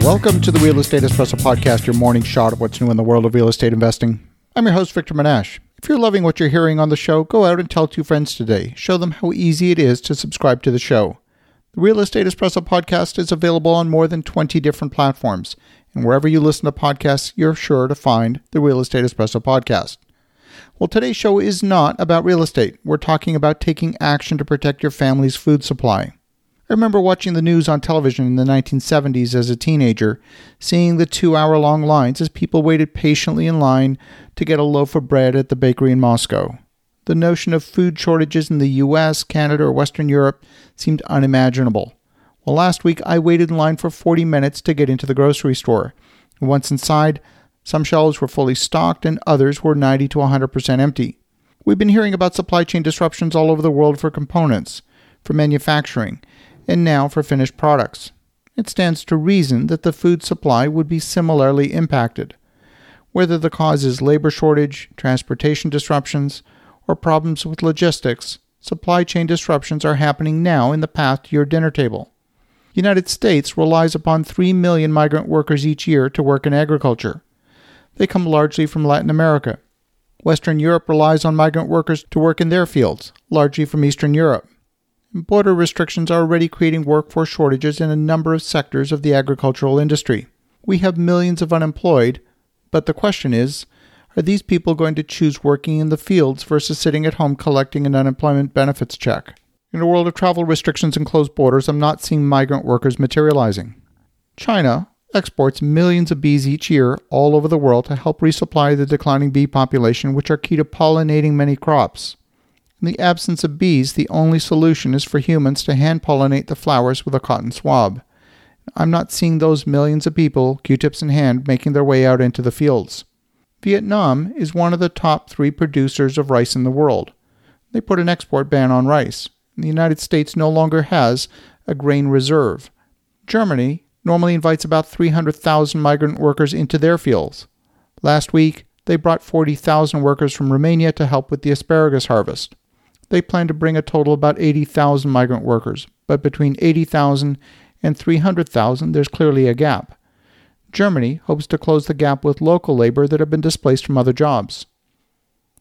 Welcome to the Real Estate Espresso Podcast, your morning shot of what's new in the world of real estate investing. I'm your host, Victor Menasce. If you're loving what you're hearing on the show, go out and tell two friends today. Show them how easy it is to subscribe to the show. The Real Estate Espresso Podcast is available on more than 20 different platforms, and wherever you listen to podcasts, you're sure to find the Real Estate Espresso Podcast. Well, today's show is not about real estate. We're talking about taking action to protect your family's food supply. I remember watching the news on television in the 1970s as a teenager, seeing the two hour long lines as people waited patiently in line to get a loaf of bread at the bakery in Moscow. The notion of food shortages in the US, Canada, or Western Europe seemed unimaginable. Well, last week I waited in line for 40 minutes to get into the grocery store. Once inside, some shelves were fully stocked and others were 90 to 100% empty. We've been hearing about supply chain disruptions all over the world for components, for manufacturing, and now for finished products. It stands to reason that the food supply would be similarly impacted. Whether the cause is labor shortage, transportation disruptions, or problems with logistics, supply chain disruptions are happening now in the path to your dinner table. The United States relies upon 3 million migrant workers each year to work in agriculture. They come largely from Latin America. Western Europe relies on migrant workers to work in their fields, largely from Eastern Europe. Border restrictions are already creating workforce shortages in a number of sectors of the agricultural industry. We have millions of unemployed, but the question is are these people going to choose working in the fields versus sitting at home collecting an unemployment benefits check? In a world of travel restrictions and closed borders, I'm not seeing migrant workers materializing. China exports millions of bees each year all over the world to help resupply the declining bee population, which are key to pollinating many crops. In the absence of bees, the only solution is for humans to hand pollinate the flowers with a cotton swab. I'm not seeing those millions of people, Q tips in hand, making their way out into the fields. Vietnam is one of the top three producers of rice in the world. They put an export ban on rice. The United States no longer has a grain reserve. Germany normally invites about 300,000 migrant workers into their fields. Last week, they brought 40,000 workers from Romania to help with the asparagus harvest they plan to bring a total of about 80,000 migrant workers, but between 80,000 and 300,000, there's clearly a gap. Germany hopes to close the gap with local labor that have been displaced from other jobs.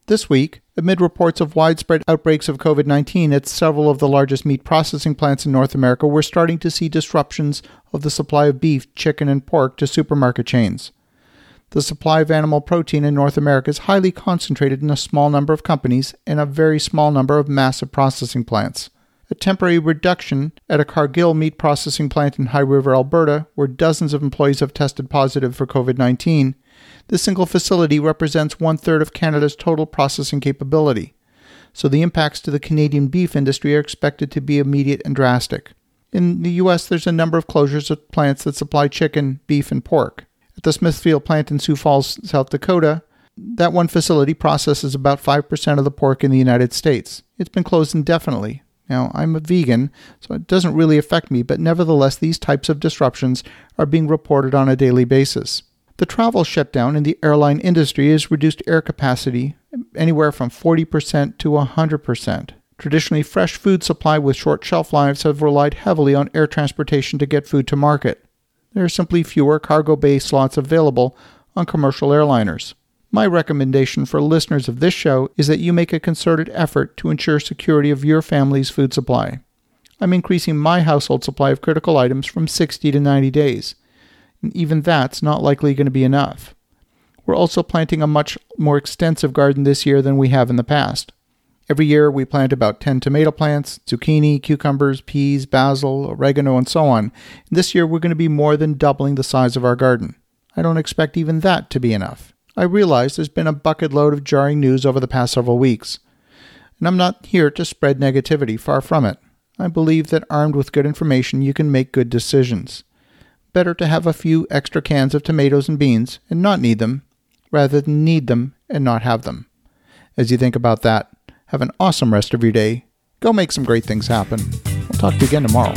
This week, amid reports of widespread outbreaks of COVID 19 at several of the largest meat processing plants in North America, we're starting to see disruptions of the supply of beef, chicken, and pork to supermarket chains. The supply of animal protein in North America is highly concentrated in a small number of companies and a very small number of massive processing plants. A temporary reduction at a Cargill meat processing plant in High River, Alberta, where dozens of employees have tested positive for COVID 19. This single facility represents one third of Canada's total processing capability, so the impacts to the Canadian beef industry are expected to be immediate and drastic. In the U.S., there's a number of closures of plants that supply chicken, beef, and pork. At the Smithfield plant in Sioux Falls, South Dakota, that one facility processes about 5% of the pork in the United States. It's been closed indefinitely. Now, I'm a vegan, so it doesn't really affect me, but nevertheless, these types of disruptions are being reported on a daily basis. The travel shutdown in the airline industry has reduced air capacity anywhere from 40% to 100%. Traditionally, fresh food supply with short shelf lives have relied heavily on air transportation to get food to market there are simply fewer cargo bay slots available on commercial airliners. My recommendation for listeners of this show is that you make a concerted effort to ensure security of your family's food supply. I'm increasing my household supply of critical items from 60 to 90 days. And even that's not likely going to be enough. We're also planting a much more extensive garden this year than we have in the past. Every year we plant about 10 tomato plants, zucchini, cucumbers, peas, basil, oregano, and so on. And this year we're going to be more than doubling the size of our garden. I don't expect even that to be enough. I realize there's been a bucket load of jarring news over the past several weeks. And I'm not here to spread negativity, far from it. I believe that armed with good information, you can make good decisions. Better to have a few extra cans of tomatoes and beans and not need them, rather than need them and not have them. As you think about that, have an awesome rest of your day. Go make some great things happen. We'll talk to you again tomorrow.